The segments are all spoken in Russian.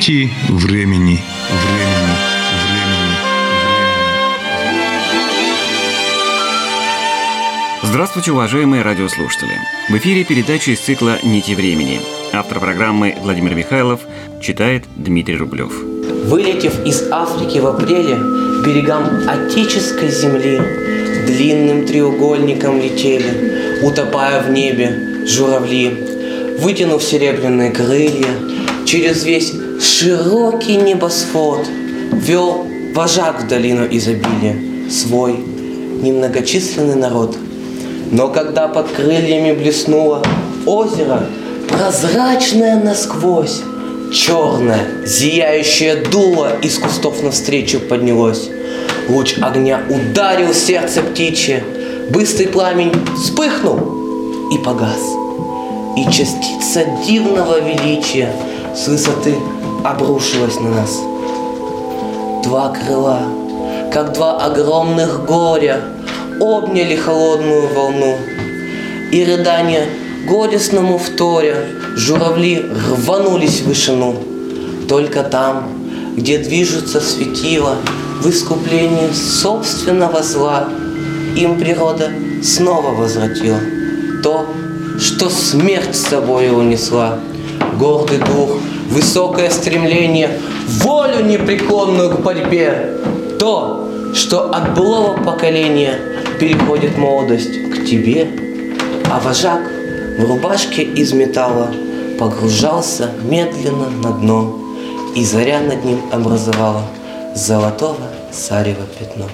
Нити времени. Времени. Времени. Здравствуйте, уважаемые радиослушатели! В эфире передача из цикла «Нити времени». Автор программы Владимир Михайлов читает Дмитрий Рублев. Вылетев из Африки в апреле, берегам отеческой земли длинным треугольником летели, утопая в небе журавли. Вытянув серебряные крылья, через весь широкий небосвод вел вожак в долину изобилия свой немногочисленный народ. Но когда под крыльями блеснуло озеро, прозрачное насквозь, черное, зияющее дуло из кустов навстречу поднялось. Луч огня ударил сердце птичье, быстрый пламень вспыхнул и погас и частица дивного величия с высоты обрушилась на нас. Два крыла, как два огромных горя, обняли холодную волну, и рыдания горестному вторя журавли рванулись в вышину. Только там, где движутся светила в искуплении собственного зла, им природа снова возвратила то, что смерть с собой унесла. Гордый дух, высокое стремление, волю непреклонную к борьбе. То, что от былого поколения переходит молодость к тебе, а вожак в рубашке из металла погружался медленно на дно, и заря над ним образовала золотого сарево пятно.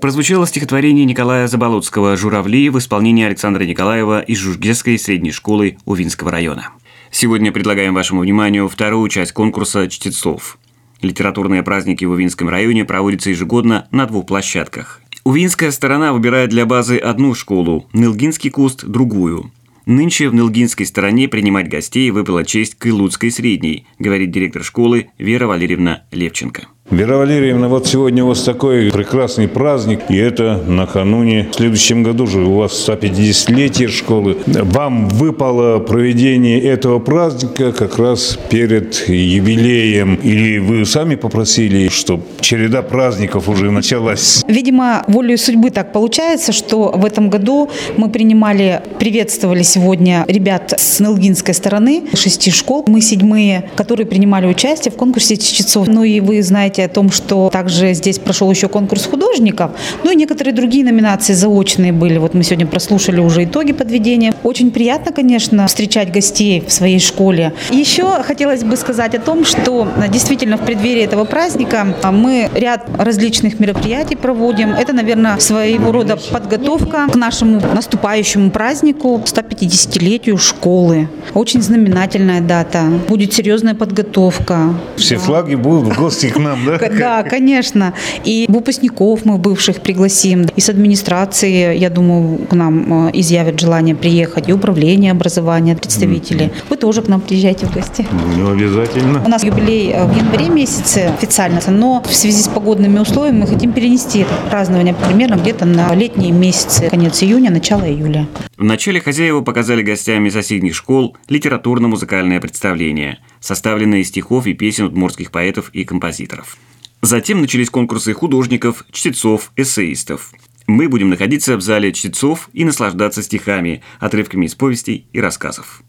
Прозвучало стихотворение Николая Заболоцкого «Журавли» в исполнении Александра Николаева из Жужгетской средней школы Увинского района. Сегодня предлагаем вашему вниманию вторую часть конкурса «Чтецов». Литературные праздники в Увинском районе проводятся ежегодно на двух площадках. Увинская сторона выбирает для базы одну школу, Нылгинский куст – другую. Нынче в Нылгинской стороне принимать гостей выпала честь Кылудской средней, говорит директор школы Вера Валерьевна Левченко. Вера Валерьевна, вот сегодня у вас такой прекрасный праздник, и это накануне. В следующем году же у вас 150-летие школы. Вам выпало проведение этого праздника как раз перед юбилеем. Или вы сами попросили, чтобы череда праздников уже началась? Видимо, волей судьбы так получается, что в этом году мы принимали, приветствовали сегодня ребят с Нелгинской стороны, шести школ. Мы седьмые, которые принимали участие в конкурсе чтецов. Ну и вы знаете, о том, что также здесь прошел еще конкурс художников, ну и некоторые другие номинации заочные были. Вот мы сегодня прослушали уже итоги подведения. Очень приятно, конечно, встречать гостей в своей школе. Еще хотелось бы сказать о том, что действительно в преддверии этого праздника мы ряд различных мероприятий проводим. Это, наверное, своего рода подготовка к нашему наступающему празднику 150-летию школы. Очень знаменательная дата. Будет серьезная подготовка. Все да. флаги будут в гости к нам, да? Да? Да, конечно. И выпускников мы бывших пригласим. И с администрации, я думаю, к нам э, изъявят желание приехать. И управление образования, представители. Вы тоже к нам приезжайте в гости. Ну, обязательно. У нас юбилей э, в январе месяце официально, но в связи с погодными условиями мы хотим перенести празднование примерно где-то на летние месяцы, конец июня, начало июля. Вначале хозяева показали гостям из соседних школ литературно-музыкальное представление, составленное из стихов и песен удмуртских поэтов и композиторов. Затем начались конкурсы художников, чтецов, эссеистов. Мы будем находиться в зале чтецов и наслаждаться стихами, отрывками из повестей и рассказов.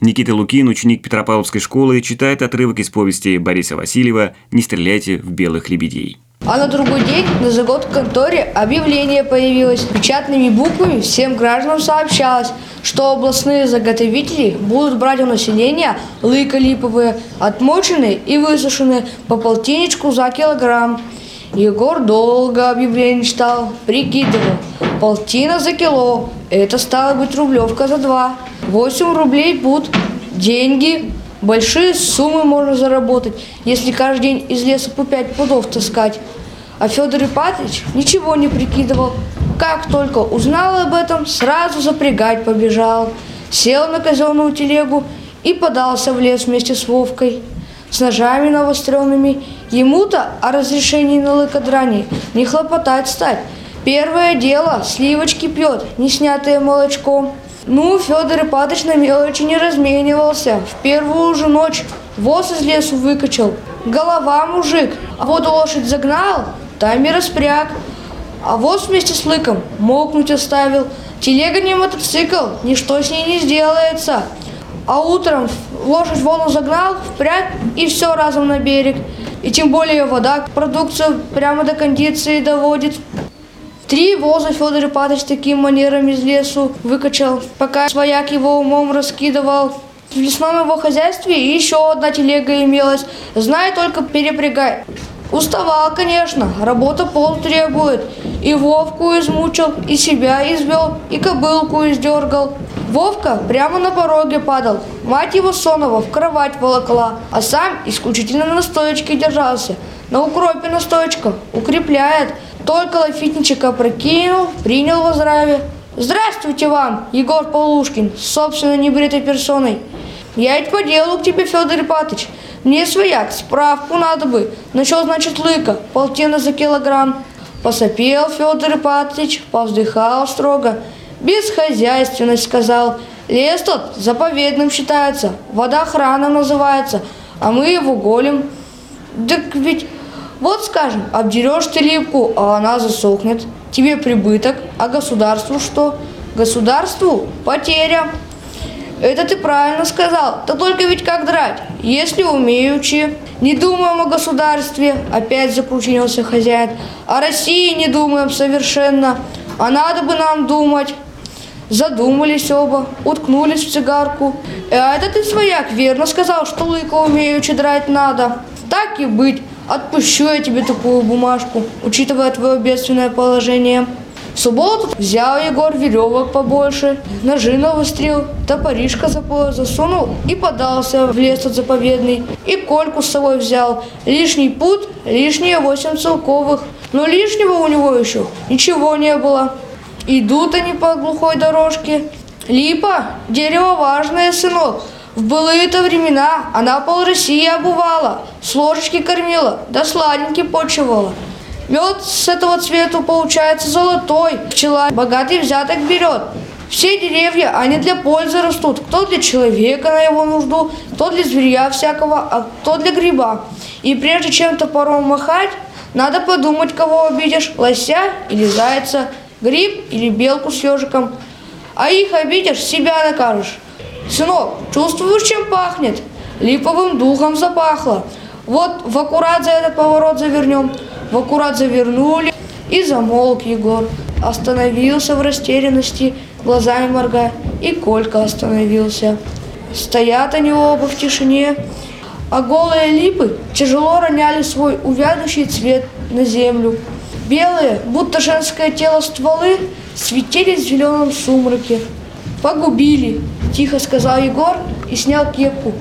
Никита Лукин, ученик Петропавловской школы, читает отрывок из повести Бориса Васильева «Не стреляйте в белых лебедей». А на другой день на загод в конторе объявление появилось. Печатными буквами всем гражданам сообщалось, что областные заготовители будут брать у населения лыка липовые, отмоченные и высушенные по полтинничку за килограмм. Егор долго объявление читал, прикидывал. Полтина за кило, это стало быть рублевка за два. Восемь рублей пут, деньги, большие суммы можно заработать, если каждый день из леса по пять пудов таскать. А Федор Ипатович ничего не прикидывал. Как только узнал об этом, сразу запрягать побежал. Сел на казенную телегу и подался в лес вместе с Вовкой. С ножами навостренными. Ему-то о разрешении на лыкодране не хлопотать стать. Первое дело, сливочки пьет, не снятые молочком. Ну, Федор Ипатович на мелочи не разменивался. В первую же ночь воз из лесу выкачал. Голова мужик, а вот лошадь загнал, там и распряг. А воз вместе с лыком мокнуть оставил. Телега не мотоцикл, ничто с ней не сделается. А утром лошадь волну загнал, впрягь и все разом на берег. И тем более вода продукцию прямо до кондиции доводит. Три воза Федор Ипатович таким манером из лесу выкачал, пока свояк его умом раскидывал. В лесном его хозяйстве еще одна телега имелась. Знай, только перепрягай. Уставал, конечно, работа пол требует. И Вовку измучил, и себя извел, и кобылку издергал. Вовка прямо на пороге падал. Мать его сонова в кровать волокла, а сам исключительно на стоечке держался. На укропе настоечка укрепляет. Только лафитничек опрокинул, принял во здравие. Здравствуйте вам, Егор Полушкин, с собственной небритой персоной. Я ведь по делу к тебе, Федор Ипатович. Мне свояк, справку надо бы. Насчет, значит, лыка, полтина за килограмм. Посопел Федор Ипатович, повздыхал строго. Бесхозяйственность, сказал. Лес тот заповедным считается, вода охрана называется, а мы его голим. Так ведь, вот скажем, обдерешь ты липку, а она засохнет. Тебе прибыток, а государству что? Государству потеря. Это ты правильно сказал. Да только ведь как драть, если умеючи. Не думаем о государстве, опять закрученился хозяин. О России не думаем совершенно. А надо бы нам думать. Задумались оба, уткнулись в цигарку. А это ты, свояк, верно сказал, что лыка умеючи драть надо. Так и быть, отпущу я тебе такую бумажку, учитывая твое бедственное положение. В субботу взял Егор веревок побольше, ножи навострил, топоришка за пояс засунул и подался в лес от заповедный. И кольку с собой взял. Лишний путь, лишние восемь целковых. Но лишнего у него еще ничего не было. Идут они по глухой дорожке. Липа – дерево важное, сынок. В былые-то времена она пол России обувала, с ложечки кормила, да сладенький почивала. Мед с этого цвета получается золотой. Пчела богатый взяток берет. Все деревья, они для пользы растут. Кто для человека на его нужду, кто для зверя всякого, а кто для гриба. И прежде чем топором махать, надо подумать, кого обидишь, лося или зайца, гриб или белку с ежиком. А их обидишь, себя накажешь. Сынок, чувствуешь, чем пахнет? Липовым духом запахло. Вот в аккурат за этот поворот завернем. В аккурат завернули, и замолк Егор. Остановился в растерянности, глазами моргая, и Колька остановился. Стоят они оба в тишине, а голые липы тяжело роняли свой увядущий цвет на землю. Белые, будто женское тело стволы, светились в зеленом сумраке. «Погубили!» – тихо сказал Егор и снял кепку.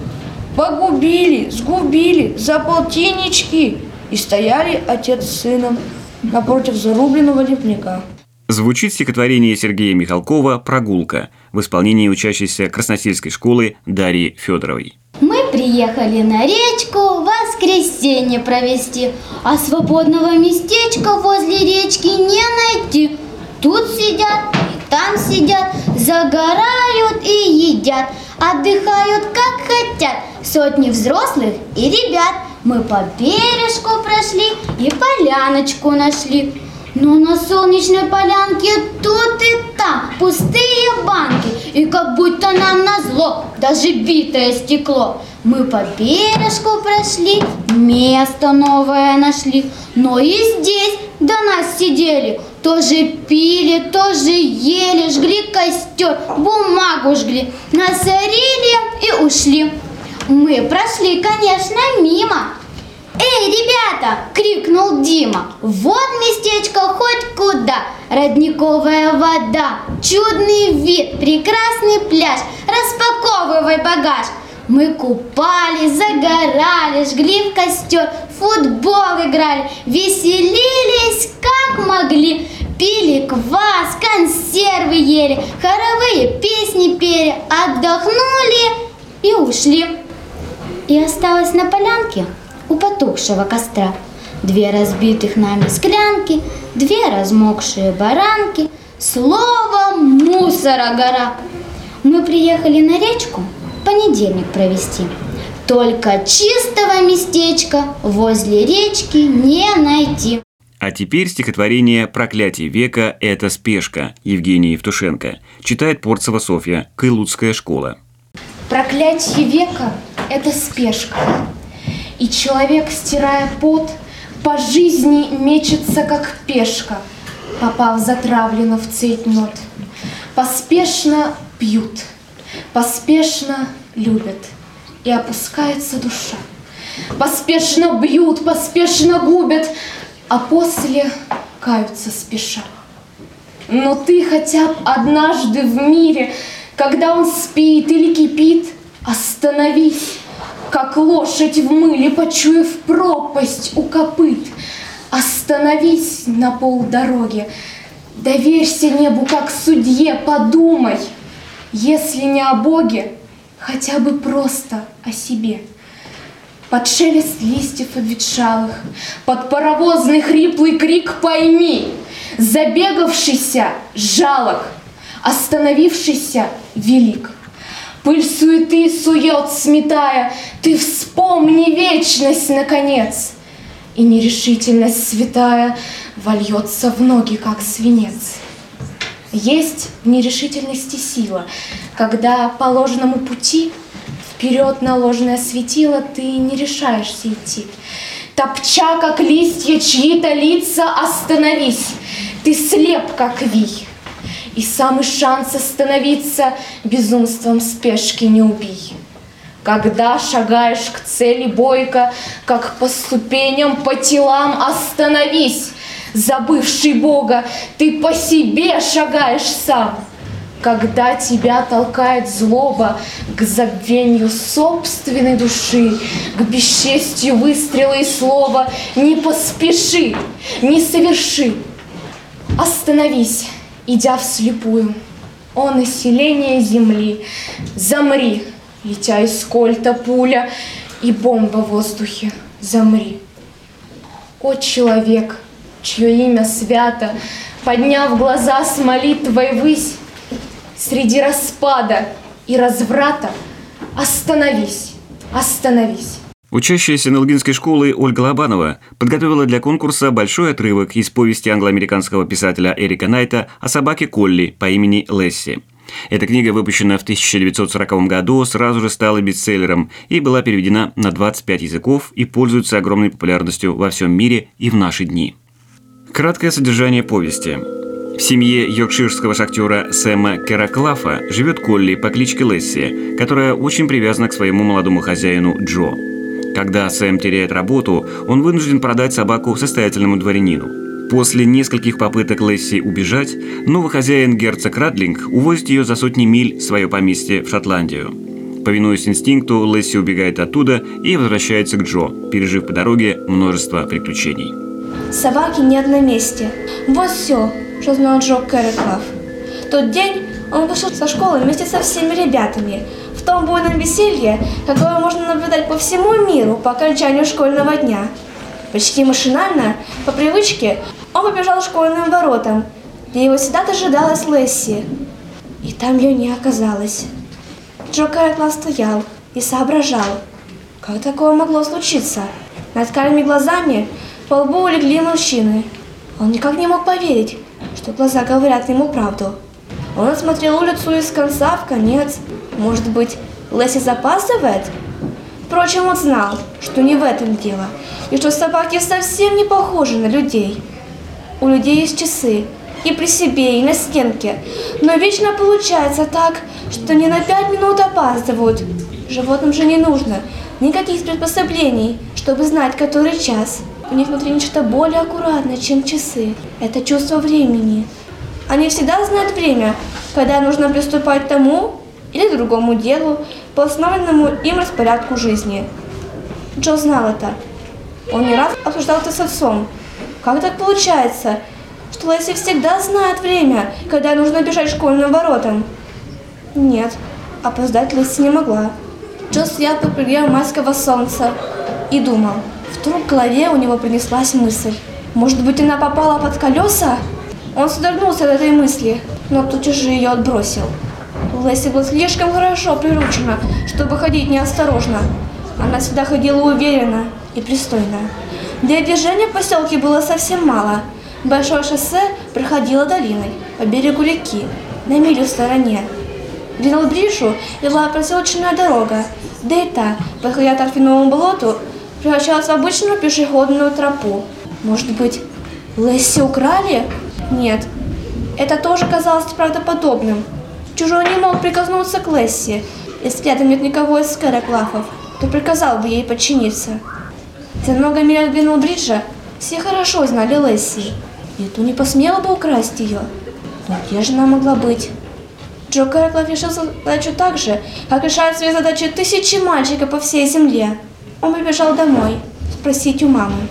«Погубили! Сгубили! За полтиннички!» и стояли отец с сыном напротив зарубленного лепника. Звучит стихотворение Сергея Михалкова «Прогулка» в исполнении учащейся Красносельской школы Дарьи Федоровой. Мы приехали на речку воскресенье провести, а свободного местечка возле речки не найти. Тут сидят и там сидят, загорают и едят, отдыхают как хотят. Сотни взрослых и ребят – мы по бережку прошли и поляночку нашли. Но на солнечной полянке тут и там пустые банки. И как будто нам назло даже битое стекло. Мы по бережку прошли, место новое нашли. Но и здесь до нас сидели. Тоже пили, тоже ели, жгли костер, бумагу жгли. Насорили и ушли. Мы прошли, конечно, мимо. «Эй, ребята!» – крикнул Дима. «Вот местечко хоть куда! Родниковая вода, чудный вид, прекрасный пляж, распаковывай багаж!» Мы купались, загорали, жгли в костер, футбол играли, веселились как могли, пили квас, консервы ели, хоровые песни пели, отдохнули и ушли и осталась на полянке у потухшего костра. Две разбитых нами склянки, две размокшие баранки, словом мусора гора. Мы приехали на речку понедельник провести. Только чистого местечка возле речки не найти. А теперь стихотворение «Проклятие века – это спешка» Евгения Евтушенко. Читает Порцева Софья, Кайлутская школа. Проклятие века – это спешка. И человек, стирая пот, по жизни мечется, как пешка, попав затравленно в цепь нот. Поспешно пьют, поспешно любят, и опускается душа. Поспешно бьют, поспешно губят, а после каются спеша. Но ты хотя бы однажды в мире, когда он спит или кипит, остановись, как лошадь в мыле, почуяв пропасть у копыт. Остановись на полдороги, доверься небу, как судье, подумай, если не о Боге, хотя бы просто о себе. Под шелест листьев обветшалых, под паровозный хриплый крик пойми, забегавшийся жалок, остановившийся велик. Пыль суеты сует, сметая, ты вспомни вечность, наконец. И нерешительность святая вольется в ноги, как свинец. Есть в нерешительности сила, когда по ложному пути вперед наложенное светило ты не решаешься идти. Топча, как листья, чьи-то лица, остановись. Ты слеп, как вий. И самый шанс остановиться безумством спешки не убей. Когда шагаешь к цели бойко, как по ступеням, по телам, остановись, забывший Бога, ты по себе шагаешь сам. Когда тебя толкает злоба к забвению собственной души, к бесчестью выстрела и слова, не поспеши, не соверши. Остановись, идя вслепую. О, население земли, замри, летя из кольта пуля и бомба в воздухе, замри. О, человек, чье имя свято, подняв глаза с молитвой высь, среди распада и разврата, остановись, остановись. Учащаяся Налгинской школы Ольга Лобанова подготовила для конкурса большой отрывок из повести англо-американского писателя Эрика Найта о собаке Колли по имени Лесси. Эта книга, выпущенная в 1940 году, сразу же стала бестселлером и была переведена на 25 языков и пользуется огромной популярностью во всем мире и в наши дни. Краткое содержание повести. В семье йоркширского шахтера Сэма Кераклафа живет Колли по кличке Лесси, которая очень привязана к своему молодому хозяину Джо. Когда Сэм теряет работу, он вынужден продать собаку состоятельному дворянину. После нескольких попыток Лесси убежать, новый хозяин герцог Радлинг увозит ее за сотни миль в свое поместье в Шотландию. Повинуясь инстинкту, Лесси убегает оттуда и возвращается к Джо, пережив по дороге множество приключений. Собаки нет на месте. Вот все, что знал Джо Кэрриклав. В тот день он вышел со школы вместе со всеми ребятами – в том буйном веселье, какое можно наблюдать по всему миру по окончанию школьного дня. Почти машинально, по привычке, он побежал школьным воротам, где его всегда дожидалась Лесси. И там ее не оказалось. Джо Кэрритла стоял и соображал, как такое могло случиться. Над карими глазами по лбу улегли мужчины. Он никак не мог поверить, что глаза говорят ему правду. Он осмотрел улицу из конца в конец. Может быть, Лесси запаздывает? Впрочем, он знал, что не в этом дело, и что собаки совсем не похожи на людей. У людей есть часы, и при себе, и на стенке, но вечно получается так, что они на пять минут опаздывают. Животным же не нужно никаких приспособлений, чтобы знать, который час. У них внутри нечто более аккуратное, чем часы. Это чувство времени. Они всегда знают время, когда нужно приступать к тому или другому делу по установленному им распорядку жизни. Джо знал это. Он не раз обсуждал это с отцом. Как так получается, что Лесси всегда знает время, когда нужно бежать школьным воротам? Нет, опоздать Лесси не могла. Джо стоял под пригревом майского солнца и думал. Вдруг в голове у него принеслась мысль. Может быть, она попала под колеса? Он содрогнулся от этой мысли, но тут же ее отбросил. Лесси была слишком хорошо приручена, чтобы ходить неосторожно. Она всегда ходила уверенно и пристойно. Движения в поселке было совсем мало. Большое шоссе проходило долиной по берегу реки, на милю в стороне. К Длиннобриджу вела проселочная дорога, да и та, подходя к торфяному болоту, превращалась в обычную пешеходную тропу. Может быть, Лесси украли? Нет. Это тоже казалось правдоподобным. Чужой не мог прикоснуться к Лесси. Если рядом нет никого из Скэроклафов, то приказал бы ей подчиниться. За много миль от Гринвилл-Бриджа все хорошо знали Лесси. И ту не посмела бы украсть ее. Но где же она могла быть? Джо Кэроклаф решил задачу так же, как решают свои задачи тысячи мальчиков по всей земле. Он побежал домой, спросить у мамы.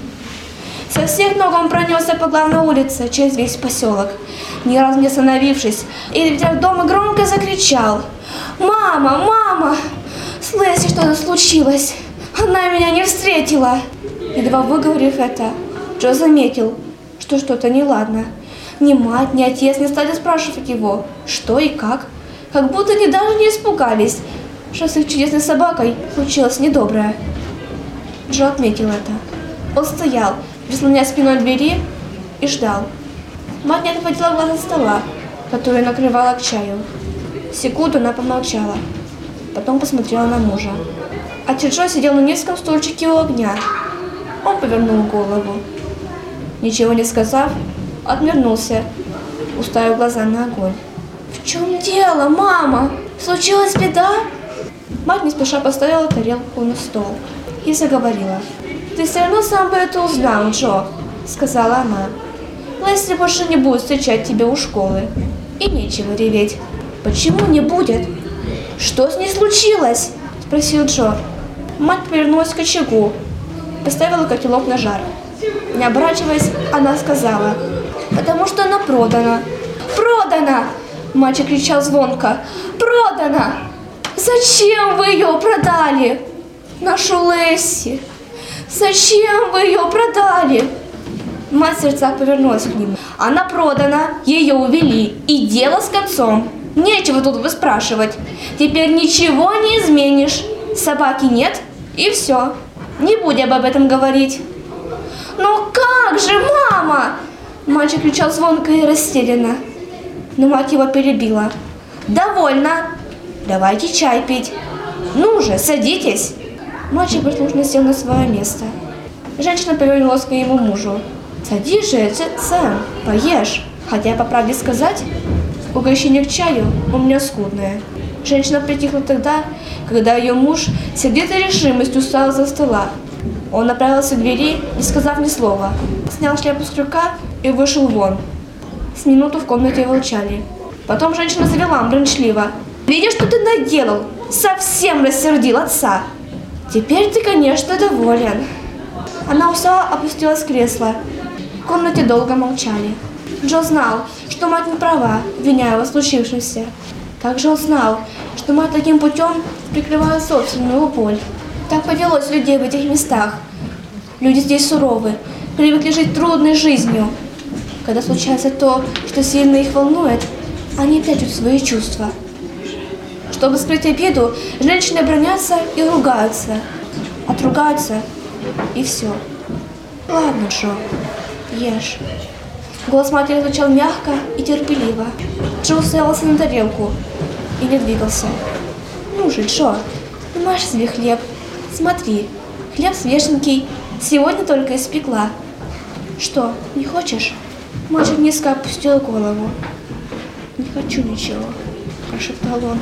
Со всех ног он пронесся по главной улице через весь поселок, ни разу не остановившись, и, в дом, громко закричал. «Мама! Мама! С что-то случилось! Она меня не встретила!» Едва выговорив это, Джо заметил, что что-то неладно. Ни мать, ни отец не стали спрашивать его, что и как, как будто они даже не испугались, что с их чудесной собакой случилось недоброе. Джо отметил это. Он стоял, прислоняя спиной к двери, и ждал. Мать не отводила глаз от стола, который накрывала к чаю. Секунду она помолчала, потом посмотрела на мужа. Отец Джо сидел на низком стульчике у огня. Он повернул голову. Ничего не сказав, отвернулся, уставив глаза на огонь. «В чем дело, мама? Случилась беда?» Мать не спеша поставила тарелку на стол и заговорила. «Ты все равно сам бы это узнал, Джо», — сказала она. «Лесли больше не будет встречать тебя у школы. И нечего реветь». «Почему не будет?» «Что с ней случилось?» — спросил Джо. Мать повернулась к очагу, поставила котелок на жар. Не оборачиваясь, она сказала, «Потому что она продана». «Продана!» — мальчик кричал звонко. «Продана! Зачем вы ее продали?» «Нашу Лесси! Зачем вы ее продали?» Мать в сердцах повернулась к нему. Она продана, ее увели, и дело с концом. Нечего тут выспрашивать. Теперь ничего не изменишь. Собаки нет, и все. Не будем об этом говорить. «Ну как же, мама?» Мальчик кричал звонко и растерянно. Но мать его перебила. «Довольно. Давайте чай пить. Ну же, садитесь». Мальчик послушно сел на свое место. Женщина повернулась к своему мужу. «Садись же, Сэм, поешь. Хотя, по правде сказать, угощение к чаю у меня скудное». Женщина притихла тогда, когда ее муж сердитой решимостью встал за стола. Он направился к двери, не сказав ни слова, снял шляпу с крюка и вышел вон. С минуту в комнате молчали. Потом женщина завела брончливо. «Видишь, что ты наделал? Совсем рассердил отца!» «Теперь ты, конечно, доволен». Она устала, опустилась в кресло. В комнате долго молчали. Джо знал, что мать не права, виня его в случившемся. Также он знал, что мать таким путем прикрывает собственную боль. Так повелось людей в этих местах. Люди здесь суровы, привыкли жить трудной жизнью. Когда случается то, что сильно их волнует, они прячут свои чувства. Чтобы скрыть обиду, женщины бронятся и ругаются. Отругаются, и все. Ладно, Джо, ешь. Голос матери звучал мягко и терпеливо. Джо уставился на тарелку и не двигался. Ну же, Джо, намажь себе хлеб. Смотри, хлеб свеженький, сегодня только испекла. Что, не хочешь? Мальчик низко опустил голову. Не хочу ничего, прошептал он.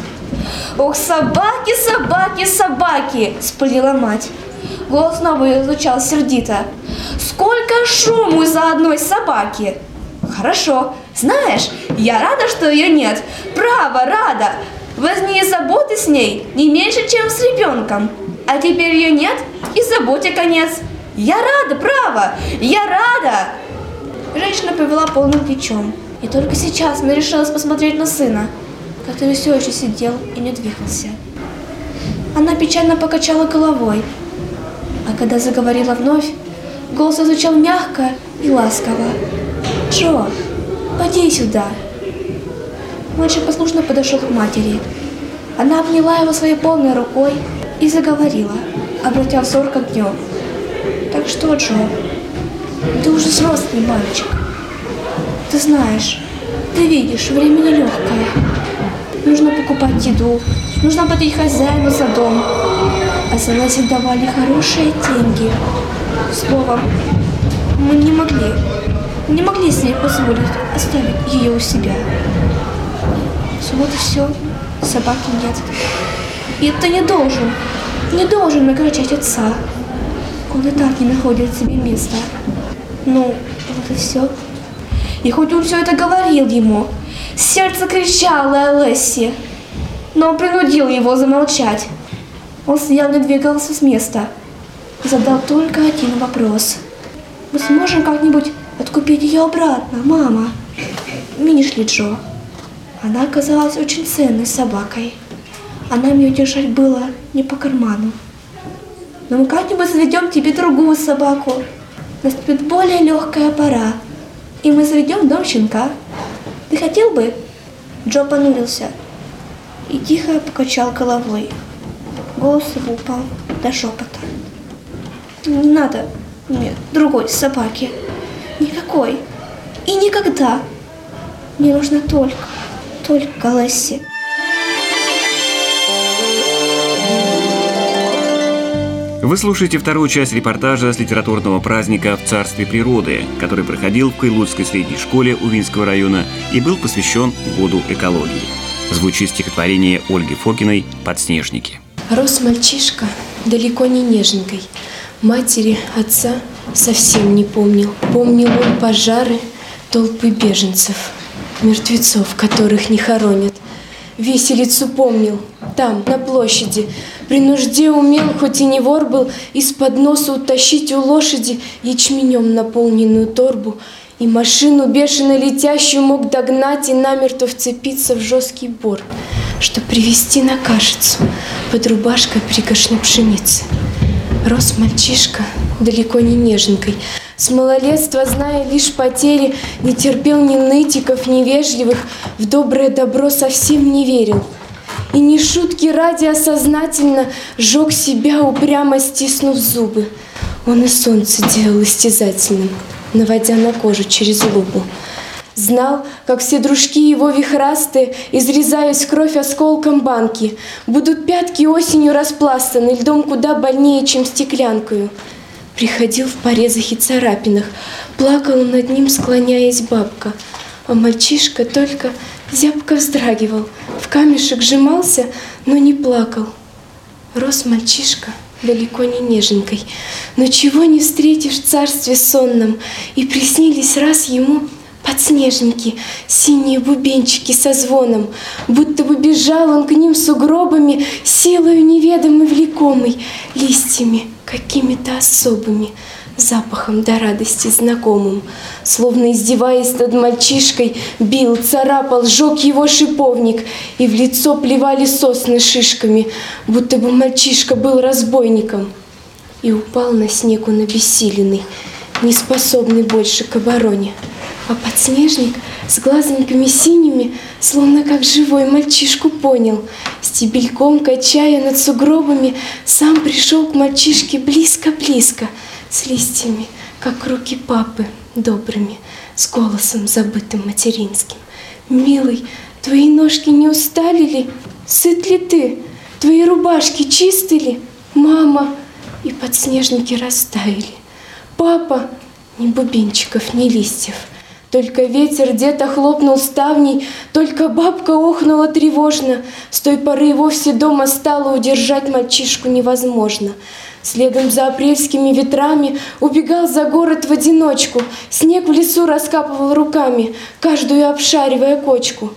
Ох, собаки, собаки, собаки, спылила мать. Голос снова звучал сердито. Сколько шуму из-за одной собаки! Хорошо, знаешь, я рада, что ее нет. Право, рада. Возни и заботы с ней не меньше, чем с ребенком. А теперь ее нет, и заботе конец. Я рада, право, я рада. Женщина повела полным плечом. И только сейчас она решилась посмотреть на сына, который все еще сидел и не двигался. Она печально покачала головой, а когда заговорила вновь, голос звучал мягко и ласково. «Джо, поди сюда!» Мальчик послушно подошел к матери. Она обняла его своей полной рукой и заговорила. обратя взор к огню. Так что, Джо, ты уже взрослый мальчик. Ты знаешь, ты видишь, время нелегкое. Нужно покупать еду, нужно платить хозяину за дом. А за нас давали хорошие деньги. Словом, мы не могли, не могли с ней позволить оставить ее у себя. Вот и все. Собаки нет. И ты не должен, не должен накачать отца. Он и так не находит себе места. Ну, вот и все. И хоть он все это говорил ему, сердце кричало о Лессе, но он принудил его замолчать. Он стоял не двигался с места задал только один вопрос. Мы сможем как-нибудь откупить ее обратно, мама? Видишь ли, Джо, она оказалась очень ценной собакой, а нам ее держать было не по карману. Но мы как-нибудь заведем тебе другую собаку. Наступит более легкая пора, и мы заведем дом щенка. Хотел бы? Джо понурился и тихо покачал головой. Голос его упал до шепота. Не надо мне другой собаки. Никакой. И никогда. Мне нужна только, только Лесси. Вы слушаете вторую часть репортажа с литературного праздника «В царстве природы», который проходил в Кайлутской средней школе Увинского района и был посвящен Году экологии. Звучит стихотворение Ольги Фокиной «Подснежники». Рос мальчишка далеко не неженькой. Матери, отца совсем не помнил. Помнил он пожары, толпы беженцев, мертвецов, которых не хоронят. Веселицу помнил, там, на площади, при нужде умел, хоть и не вор был, из-под носа утащить у лошади ячменем наполненную торбу, и машину бешено летящую мог догнать и намертво вцепиться в жесткий борт, что привести на кашицу под рубашкой пригоршня пшеницы. Рос мальчишка далеко не неженкой, с малолетства, зная лишь потери, не терпел ни нытиков, ни вежливых, в доброе добро совсем не верил. И не шутки ради осознательно жег себя, упрямо стиснув зубы. Он и солнце делал истязательным, наводя на кожу через лупу. Знал, как все дружки его вихрастые, изрезаясь кровь осколком банки, будут пятки осенью распластаны льдом куда больнее, чем стеклянкою. Приходил в порезах и царапинах, плакала над ним, склоняясь бабка, а мальчишка только зябко вздрагивал, в камешек сжимался, но не плакал. Рос мальчишка далеко не неженькой, но чего не встретишь в царстве сонном, и приснились раз ему подснежники, синие бубенчики со звоном, будто бы бежал он к ним сугробами, силою неведомой влекомой, листьями какими-то особыми, запахом до радости знакомым. Словно издеваясь над мальчишкой, бил, царапал, сжег его шиповник, и в лицо плевали сосны шишками, будто бы мальчишка был разбойником. И упал на снег он обессиленный, неспособный больше к обороне. А подснежник с глазоньками синими, словно как живой мальчишку понял, стебельком качая над сугробами, сам пришел к мальчишке близко-близко, с листьями, как руки папы, добрыми, с голосом забытым материнским. «Милый, твои ножки не устали ли? Сыт ли ты? Твои рубашки чисты ли? Мама!» И подснежники растаяли. «Папа!» Ни бубенчиков, ни листьев — только ветер где-то хлопнул ставней, только бабка охнула тревожно. С той поры вовсе дома стало удержать мальчишку невозможно. Следом за апрельскими ветрами убегал за город в одиночку. Снег в лесу раскапывал руками, каждую обшаривая кочку.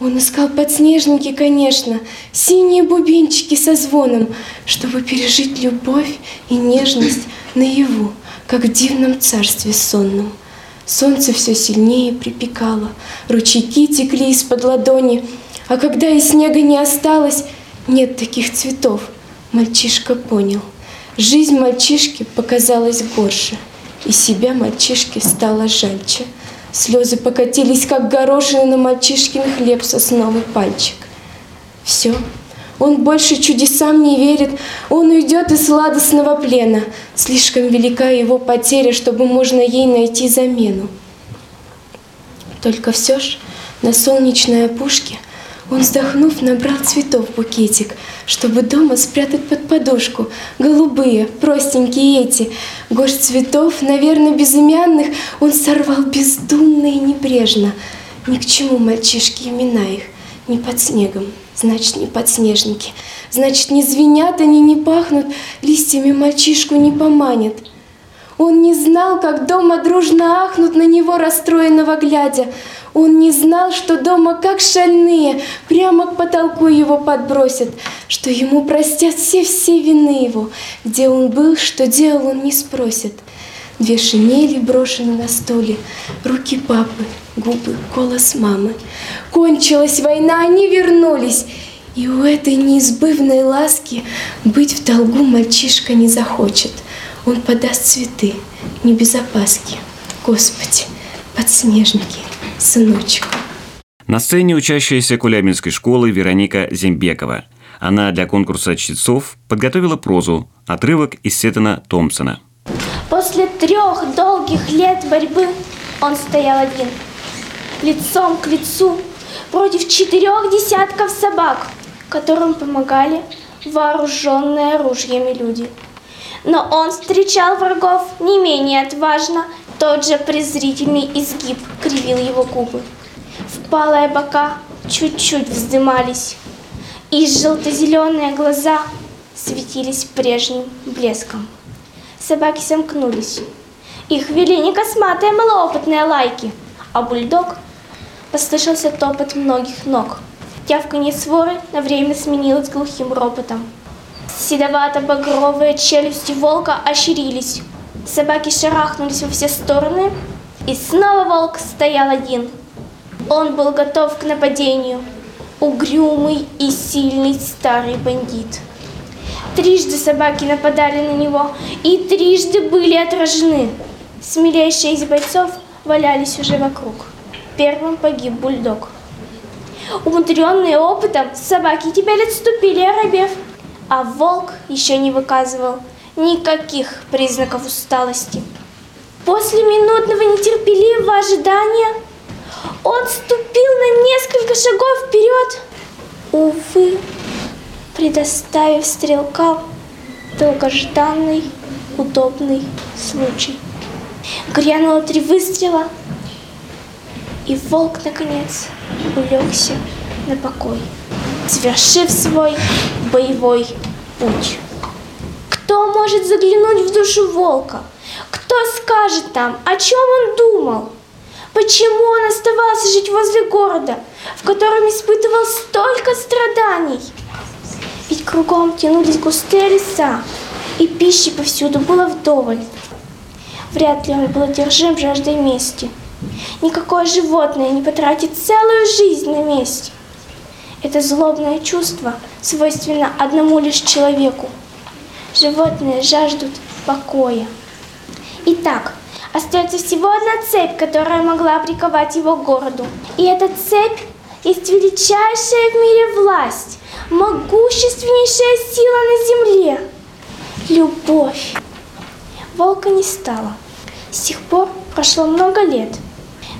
Он искал подснежники, конечно, синие бубенчики со звоном, чтобы пережить любовь и нежность наяву, как в дивном царстве сонном. Солнце все сильнее припекало, ручейки текли из-под ладони, а когда и снега не осталось, нет таких цветов, мальчишка понял. Жизнь мальчишки показалась горше, и себя мальчишке стало жальче. Слезы покатились, как горошины на мальчишкин хлеб сосновый пальчик. Все, Он больше чудесам не верит, он уйдет из сладостного плена. Слишком велика его потеря, чтобы можно ей найти замену. Только все ж на солнечной опушке он, вздохнув, набрал цветов букетик, чтобы дома спрятать под подушку. Голубые, простенькие эти. Горсть цветов, наверное, безымянных, он сорвал бездумно и небрежно. Ни к чему мальчишки имена их, не под снегом, значит, не подснежники. Значит, не звенят они, не пахнут, листьями мальчишку не поманят. Он не знал, как дома дружно ахнут на него расстроенного глядя. Он не знал, что дома как шальные прямо к потолку его подбросят, что ему простят все-все вины его. Где он был, что делал, он не спросит. Две шинели брошены на столе, руки папы, губы, голос мамы. Кончилась война, они вернулись. И у этой неизбывной ласки быть в долгу мальчишка не захочет – он подаст цветы, не без опаски. Господи, подснежники, сыночек. На сцене учащаяся Кулябинской школы Вероника Зембекова. Она для конкурса чтецов подготовила прозу, отрывок из Сеттона Томпсона. После трех долгих лет борьбы он стоял один, лицом к лицу, против четырех десятков собак, которым помогали вооруженные ружьями люди – но он встречал врагов не менее отважно, тот же презрительный изгиб кривил его губы. Впалые бока чуть-чуть вздымались, и желто-зеленые глаза светились прежним блеском. Собаки сомкнулись. Их вели не косматые малоопытные лайки, а бульдог послышался топот многих ног. Тявканье своры на время сменилось глухим ропотом. Седовато-багровые челюсти волка ощерились. Собаки шарахнулись во все стороны, и снова волк стоял один. Он был готов к нападению. Угрюмый и сильный старый бандит. Трижды собаки нападали на него, и трижды были отражены. Смелейшие из бойцов валялись уже вокруг. Первым погиб бульдог. Умудренные опытом, собаки теперь отступили, оробев а волк еще не выказывал никаких признаков усталости. После минутного нетерпеливого ожидания он ступил на несколько шагов вперед, увы, предоставив стрелкам долгожданный удобный случай. Грянуло три выстрела, и волк, наконец, улегся на покой совершив свой боевой путь. Кто может заглянуть в душу волка? Кто скажет там, о чем он думал? Почему он оставался жить возле города, в котором испытывал столько страданий? Ведь кругом тянулись густые леса, и пищи повсюду было вдоволь. Вряд ли он был одержим жаждой мести. Никакое животное не потратит целую жизнь на месте. Это злобное чувство свойственно одному лишь человеку. Животные жаждут покоя. Итак, остается всего одна цепь, которая могла приковать его к городу. И эта цепь есть величайшая в мире власть, могущественнейшая сила на земле. Любовь. Волка не стало. С тех пор прошло много лет –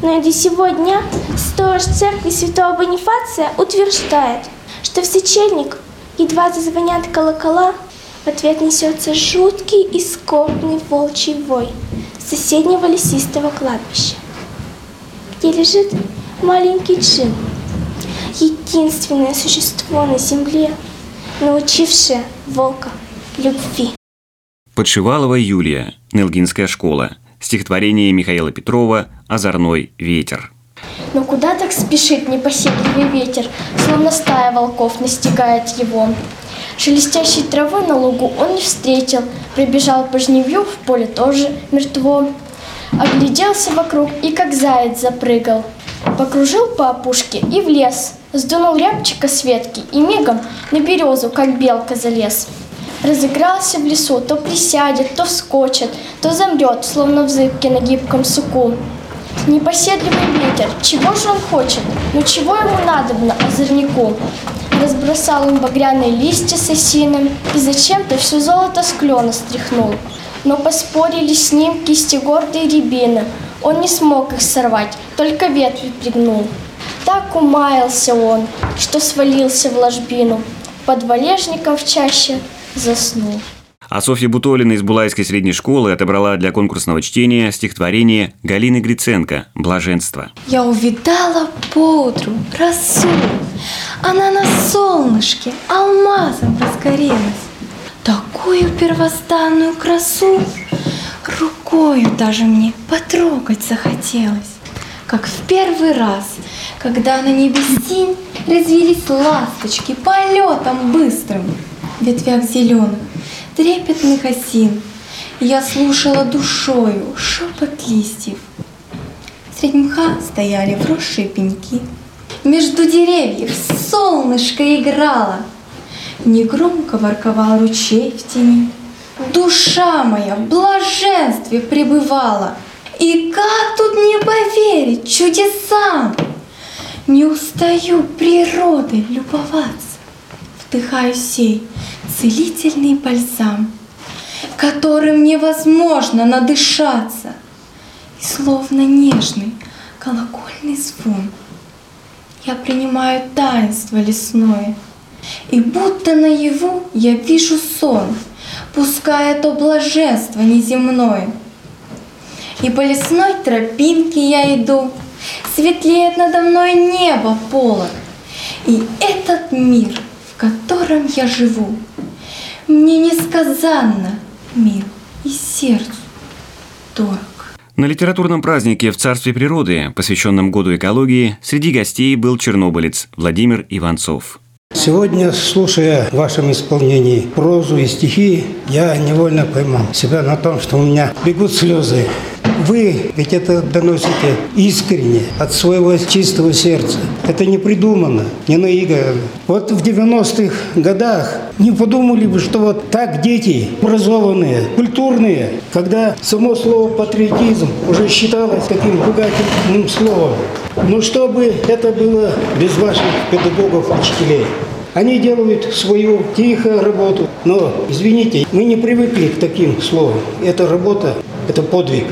но и до сегодня сторож церкви святого Бонифация утверждает, что в сочельник едва зазвонят колокола, в ответ несется жуткий и скорбный волчий вой соседнего лесистого кладбища, где лежит маленький Джим, единственное существо на земле, научившее волка любви. Подшивалова Юлия, Нелгинская школа – Стихотворение Михаила Петрова «Озорной ветер». Но куда так спешит непоседливый ветер, Словно стая волков настигает его. Шелестящей травы на лугу он не встретил, Прибежал по жневью, в поле тоже мертво. Огляделся вокруг и как заяц запрыгал, Покружил по опушке и в лес, Сдунул рябчика с ветки и мигом На березу, как белка, залез. Разыгрался в лесу, то присядет, то вскочит, то замрет, словно в зыбке на гибком суку. Непоседливый ветер, чего же он хочет? Ну чего ему надобно, озорнику? Разбросал он багряные листья с осиным и зачем-то все золото с клена стряхнул. Но поспорили с ним кисти гордой рябины. Он не смог их сорвать, только ветви пригнул. Так умаялся он, что свалился в ложбину. Под валежником в чаще заснул. А Софья Бутолина из Булайской средней школы отобрала для конкурсного чтения стихотворение Галины Гриценко «Блаженство». Я увидала поутру росу, она на солнышке алмазом разгорелась. Такую первозданную красу рукою даже мне потрогать захотелось. Как в первый раз, когда на небесин развились ласточки полетом быстрым ветвях зеленых, трепетных осин. Я слушала душою шепот листьев. Средь мха стояли вросшие пеньки. Между деревьев солнышко играло. Негромко ворковал ручей в тени. Душа моя в блаженстве пребывала. И как тут не поверить чудесам? Не устаю природой любоваться. Вдыхаю сей целительный бальзам, которым невозможно надышаться. И словно нежный колокольный звон я принимаю таинство лесное, и будто наяву я вижу сон, пуская то блаженство неземное. И по лесной тропинке я иду, светлеет надо мной небо полок, и этот мир, в котором я живу, мне несказанно мил и сердцу дорог. На литературном празднике в Царстве природы, посвященном Году экологии, среди гостей был чернобылец Владимир Иванцов. Сегодня, слушая в вашем исполнении прозу и стихи, я невольно поймал себя на том, что у меня бегут слезы. Вы ведь это доносите искренне, от своего чистого сердца. Это не придумано, не наиграно. Вот в 90-х годах не подумали бы, что вот так дети, образованные, культурные, когда само слово патриотизм уже считалось таким ругательным словом. Но чтобы это было без ваших педагогов, учителей. Они делают свою тихую работу. Но, извините, мы не привыкли к таким словам. Эта работа – это подвиг.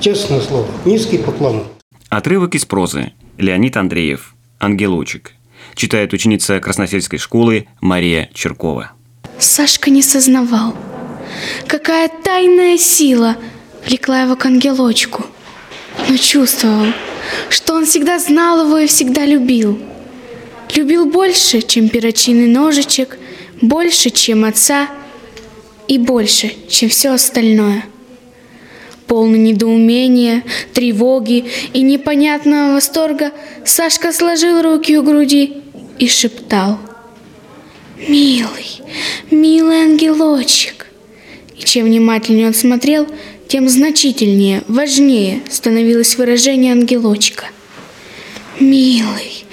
Честное слово. Низкий поклон. Отрывок из прозы. Леонид Андреев. «Ангелочек». Читает ученица Красносельской школы Мария Черкова. Сашка не сознавал, какая тайная сила влекла его к ангелочку, но чувствовал, что он всегда знал его и всегда любил. Любил больше, чем перочинный ножичек, больше, чем отца и больше, чем все остальное – Полный недоумения, тревоги и непонятного восторга, Сашка сложил руки у груди и шептал. «Милый, милый ангелочек!» И чем внимательнее он смотрел, тем значительнее, важнее становилось выражение ангелочка. «Милый,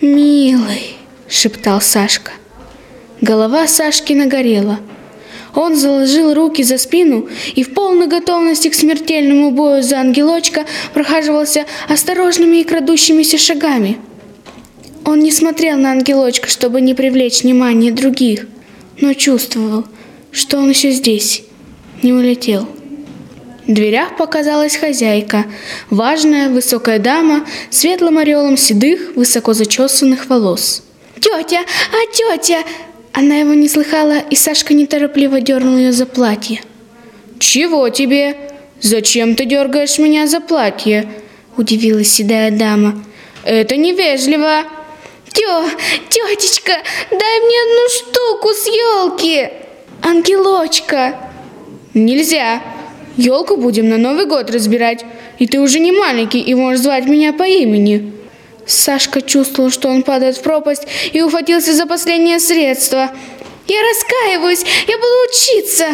милый!» — шептал Сашка. Голова Сашки нагорела — он заложил руки за спину и в полной готовности к смертельному бою за ангелочка прохаживался осторожными и крадущимися шагами. Он не смотрел на ангелочка, чтобы не привлечь внимание других, но чувствовал, что он еще здесь, не улетел. В дверях показалась хозяйка, важная высокая дама, светлым орелом седых, высоко зачесанных волос. «Тетя! А тетя!» Она его не слыхала, и Сашка неторопливо дернул ее за платье. «Чего тебе? Зачем ты дергаешь меня за платье?» Удивилась седая дама. «Это невежливо!» «Тё, тетечка, дай мне одну штуку с елки!» «Ангелочка!» «Нельзя! Елку будем на Новый год разбирать, и ты уже не маленький и можешь звать меня по имени!» Сашка чувствовал, что он падает в пропасть и ухватился за последнее средство. «Я раскаиваюсь! Я буду учиться!»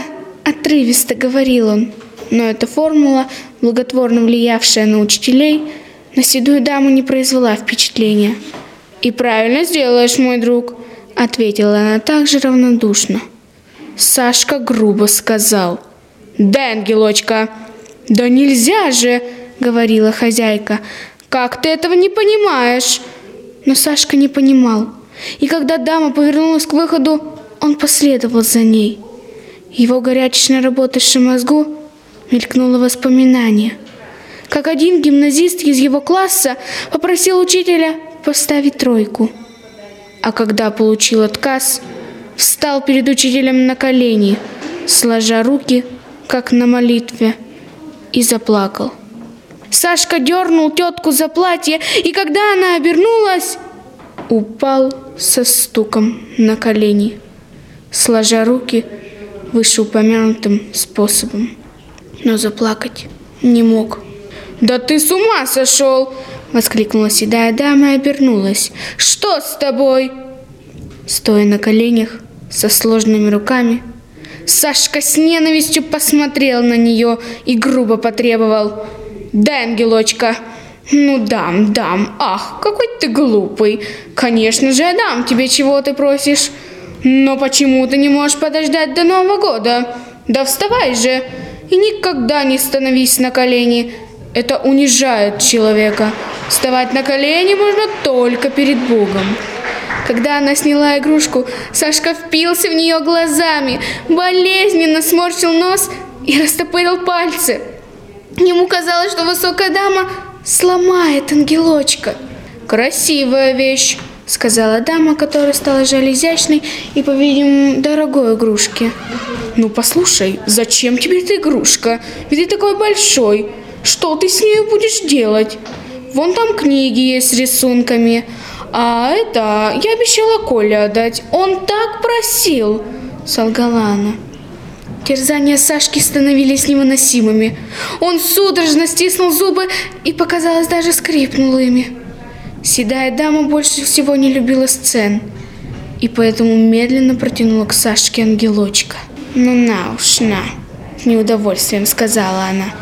Отрывисто говорил он. Но эта формула, благотворно влиявшая на учителей, на седую даму не произвела впечатления. «И правильно сделаешь, мой друг», — ответила она также равнодушно. Сашка грубо сказал. «Да, ангелочка!» «Да нельзя же!» — говорила хозяйка. Как ты этого не понимаешь? Но Сашка не понимал. И когда дама повернулась к выходу, он последовал за ней. Его горячечно работавшем мозгу мелькнуло воспоминание, как один гимназист из его класса попросил учителя поставить тройку. А когда получил отказ, встал перед учителем на колени, сложа руки, как на молитве, и заплакал. Сашка дернул тетку за платье, и когда она обернулась, упал со стуком на колени, сложа руки вышеупомянутым способом. Но заплакать не мог. «Да ты с ума сошел!» — воскликнула седая дама и обернулась. «Что с тобой?» Стоя на коленях, со сложными руками, Сашка с ненавистью посмотрел на нее и грубо потребовал. «Дай, ангелочка!» «Ну дам, дам. Ах, какой ты глупый. Конечно же, я дам тебе, чего ты просишь. Но почему ты не можешь подождать до Нового года? Да вставай же и никогда не становись на колени. Это унижает человека. Вставать на колени можно только перед Богом». Когда она сняла игрушку, Сашка впился в нее глазами, болезненно сморщил нос и растопырил пальцы. Ему казалось, что высокая дама сломает ангелочка. «Красивая вещь», — сказала дама, которая стала жаль изящной и, по-видимому, дорогой игрушки. «Ну, послушай, зачем тебе эта игрушка? Ведь ты такой большой. Что ты с ней будешь делать? Вон там книги есть с рисунками. А это я обещала Коле отдать. Он так просил», — солгала она. Терзания Сашки становились невыносимыми. Он судорожно стиснул зубы и, показалось, даже скрипнул ими. Седая дама больше всего не любила сцен, и поэтому медленно протянула к Сашке ангелочка. «Ну на уж, на!» – с неудовольствием сказала она.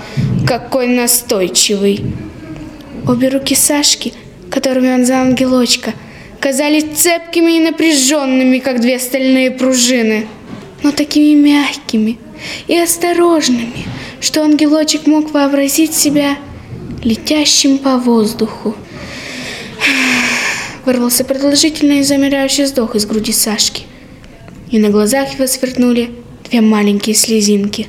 «Какой настойчивый!» Обе руки Сашки, которыми он взял ангелочка, казались цепкими и напряженными, как две стальные пружины – но такими мягкими и осторожными, что ангелочек мог вообразить себя летящим по воздуху. Вырвался продолжительный и замирающий вздох из груди Сашки. И на глазах его сверкнули две маленькие слезинки.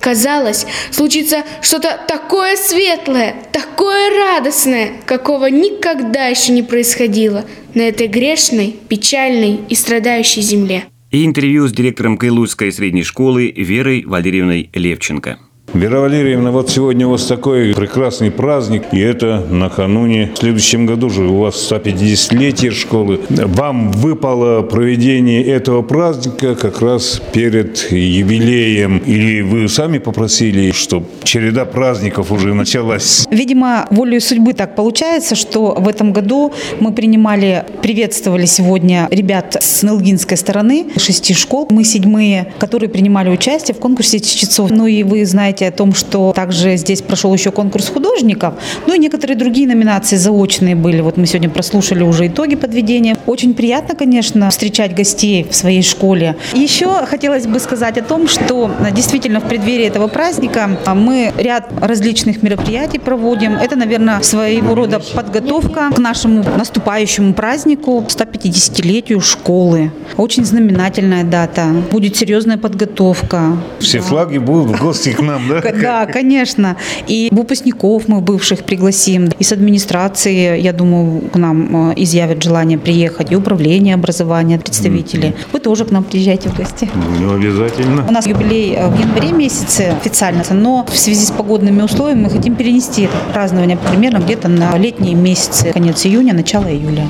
Казалось, случится что-то такое светлое, такое радостное, какого никогда еще не происходило на этой грешной, печальной и страдающей земле и интервью с директором Кайлуйской средней школы Верой Валерьевной Левченко. Вера Валерьевна, вот сегодня у вас такой прекрасный праздник, и это накануне. В следующем году же у вас 150-летие школы. Вам выпало проведение этого праздника как раз перед юбилеем. Или вы сами попросили, чтобы череда праздников уже началась? Видимо, волей судьбы так получается, что в этом году мы принимали, приветствовали сегодня ребят с Нелгинской стороны, шести школ. Мы седьмые, которые принимали участие в конкурсе чтецов. Ну и вы знаете, о том, что также здесь прошел еще конкурс художников, ну и некоторые другие номинации заочные были. Вот мы сегодня прослушали уже итоги подведения. Очень приятно, конечно, встречать гостей в своей школе. Еще хотелось бы сказать о том, что действительно в преддверии этого праздника мы ряд различных мероприятий проводим. Это, наверное, своего рода подготовка к нашему наступающему празднику 150-летию школы. Очень знаменательная дата. Будет серьезная подготовка. Все да. флаги будут в гости к нам, да? Да, конечно. И выпускников мы бывших пригласим. И с администрации, я думаю, к нам э, изъявят желание приехать. И управление образования, представители. Вы тоже к нам приезжайте в гости. Ну, обязательно. У нас юбилей э, в январе месяце официально, но в связи с погодными условиями мы хотим перенести празднование примерно где-то на летние месяцы, конец июня, начало июля.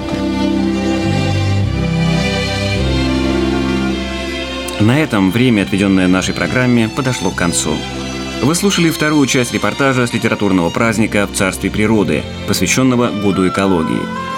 На этом время, отведенное нашей программе, подошло к концу. Вы слушали вторую часть репортажа с литературного праздника в Царстве природы, посвященного году экологии.